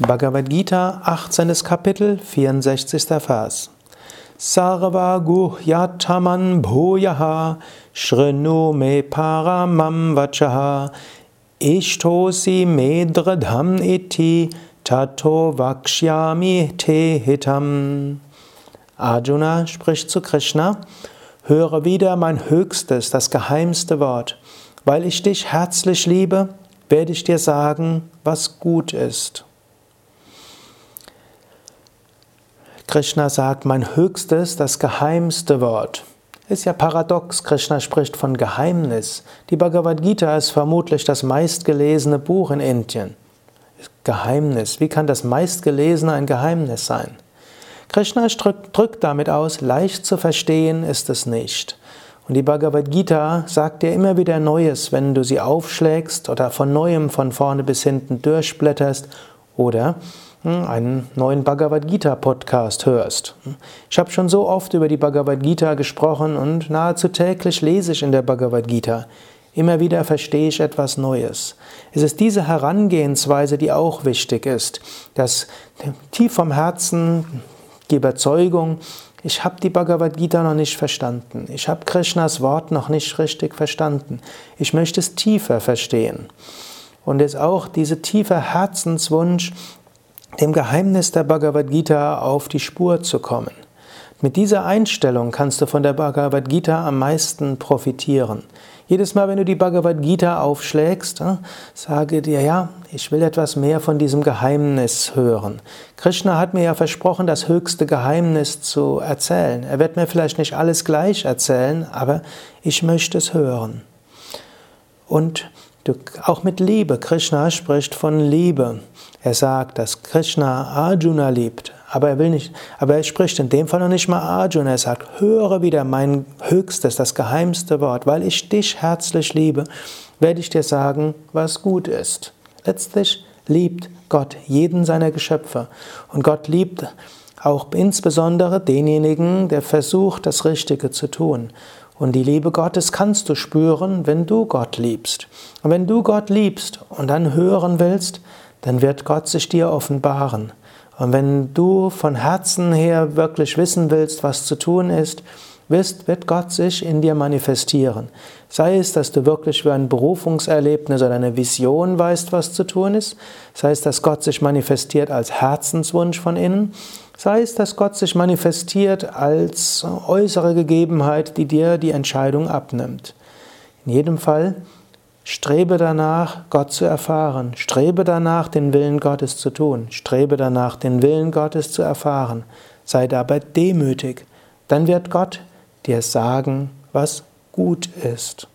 Bhagavad Gita, 18. Kapitel, 64. Vers. Sarva guhyataman bhuyaha shrinu me paramam vachaha ishtosi medradham iti tato vakshyami te hitam. Arjuna spricht zu Krishna, höre wieder mein höchstes, das geheimste Wort. Weil ich dich herzlich liebe, werde ich dir sagen, was gut ist. Krishna sagt, mein höchstes, das geheimste Wort. Ist ja paradox, Krishna spricht von Geheimnis. Die Bhagavad Gita ist vermutlich das meistgelesene Buch in Indien. Geheimnis, wie kann das meistgelesene ein Geheimnis sein? Krishna drückt damit aus, leicht zu verstehen ist es nicht. Und die Bhagavad Gita sagt dir immer wieder Neues, wenn du sie aufschlägst oder von neuem von vorne bis hinten durchblätterst oder einen neuen Bhagavad Gita Podcast hörst. Ich habe schon so oft über die Bhagavad Gita gesprochen und nahezu täglich lese ich in der Bhagavad Gita. Immer wieder verstehe ich etwas Neues. Es ist diese Herangehensweise, die auch wichtig ist, dass tief vom Herzen die Überzeugung, ich habe die Bhagavad Gita noch nicht verstanden, ich habe Krishnas Wort noch nicht richtig verstanden, ich möchte es tiefer verstehen. Und jetzt auch dieser tiefe Herzenswunsch, dem Geheimnis der Bhagavad Gita auf die Spur zu kommen. Mit dieser Einstellung kannst du von der Bhagavad Gita am meisten profitieren. Jedes Mal, wenn du die Bhagavad Gita aufschlägst, äh, sage dir, ja, ich will etwas mehr von diesem Geheimnis hören. Krishna hat mir ja versprochen, das höchste Geheimnis zu erzählen. Er wird mir vielleicht nicht alles gleich erzählen, aber ich möchte es hören. Und Du, auch mit Liebe. Krishna spricht von Liebe. Er sagt, dass Krishna Arjuna liebt. Aber er will nicht, aber er spricht in dem Fall noch nicht mal Arjuna. Er sagt, höre wieder mein höchstes, das geheimste Wort. Weil ich dich herzlich liebe, werde ich dir sagen, was gut ist. Letztlich liebt Gott jeden seiner Geschöpfe. Und Gott liebt auch insbesondere denjenigen, der versucht, das Richtige zu tun. Und die Liebe Gottes kannst du spüren, wenn du Gott liebst. Und wenn du Gott liebst und dann hören willst, dann wird Gott sich dir offenbaren. Und wenn du von Herzen her wirklich wissen willst, was zu tun ist, wirst, wird Gott sich in dir manifestieren. Sei es, dass du wirklich für ein Berufungserlebnis oder eine Vision weißt, was zu tun ist, sei es, dass Gott sich manifestiert als Herzenswunsch von innen, sei es, dass Gott sich manifestiert als äußere Gegebenheit, die dir die Entscheidung abnimmt. In jedem Fall strebe danach, Gott zu erfahren, strebe danach, den Willen Gottes zu tun, strebe danach, den Willen Gottes zu erfahren, sei dabei demütig, dann wird Gott dir sagen, was gut ist.